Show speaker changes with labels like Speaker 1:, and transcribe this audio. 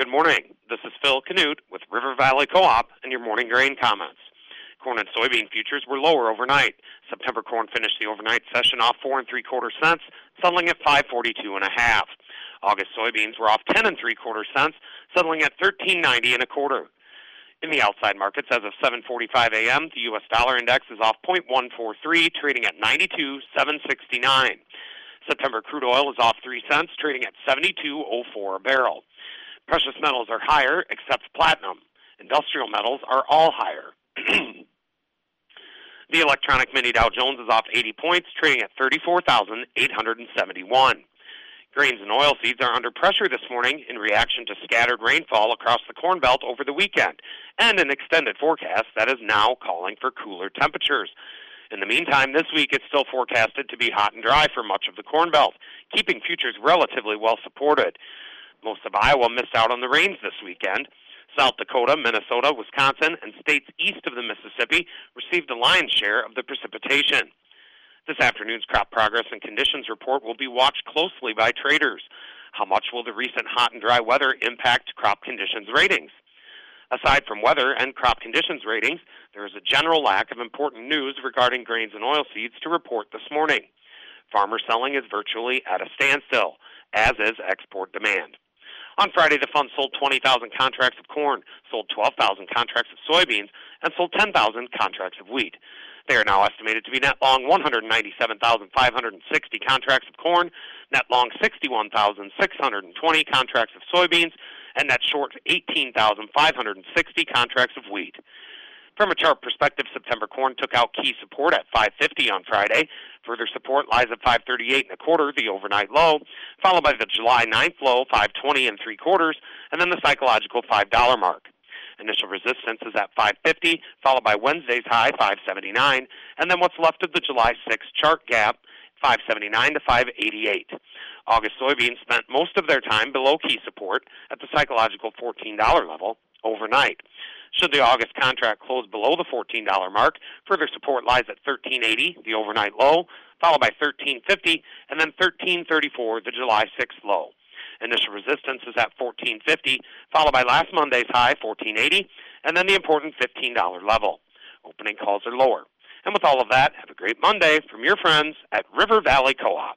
Speaker 1: Good morning. This is Phil Canute with River Valley Co-op and your morning grain comments. Corn and soybean futures were lower overnight. September corn finished the overnight session off four and three quarter cents, settling at five forty two and a half. August soybeans were off ten and three quarter cents, settling at thirteen ninety and a quarter. In the outside markets, as of 7:45 a.m., the U.S. dollar index is off 0.143, trading at 92.769. September crude oil is off three cents, trading at 72.04 a barrel. Precious metals are higher, except platinum. Industrial metals are all higher. the electronic mini Dow Jones is off 80 points, trading at 34,871. Grains and oilseeds are under pressure this morning in reaction to scattered rainfall across the Corn Belt over the weekend and an extended forecast that is now calling for cooler temperatures. In the meantime, this week it's still forecasted to be hot and dry for much of the Corn Belt, keeping futures relatively well supported. Most of Iowa missed out on the rains this weekend. South Dakota, Minnesota, Wisconsin, and states east of the Mississippi received the lion's share of the precipitation. This afternoon's crop progress and conditions report will be watched closely by traders. How much will the recent hot and dry weather impact crop conditions ratings? Aside from weather and crop conditions ratings, there is a general lack of important news regarding grains and oilseeds to report this morning. Farmer selling is virtually at a standstill, as is export demand. On Friday, the fund sold 20,000 contracts of corn, sold 12,000 contracts of soybeans, and sold 10,000 contracts of wheat. They are now estimated to be net long 197,560 contracts of corn, net long 61,620 contracts of soybeans, and net short 18,560 contracts of wheat. From a chart perspective, September corn took out key support at 550 on Friday. Further support lies at 538 and a quarter, the overnight low, followed by the July 9th low, 520 and three quarters, and then the psychological $5 mark. Initial resistance is at 550, followed by Wednesday's high, 579, and then what's left of the July 6th chart gap, 579 to 588. August soybeans spent most of their time below key support at the psychological $14 level overnight. Should the August contract close below the $14 mark, further support lies at 1380, the overnight low, followed by 1350, and then 1334, the July 6th low. Initial resistance is at 1450, followed by last Monday's high, 1480, and then the important $15 level. Opening calls are lower. And with all of that, have a great Monday from your friends at River Valley Co-op.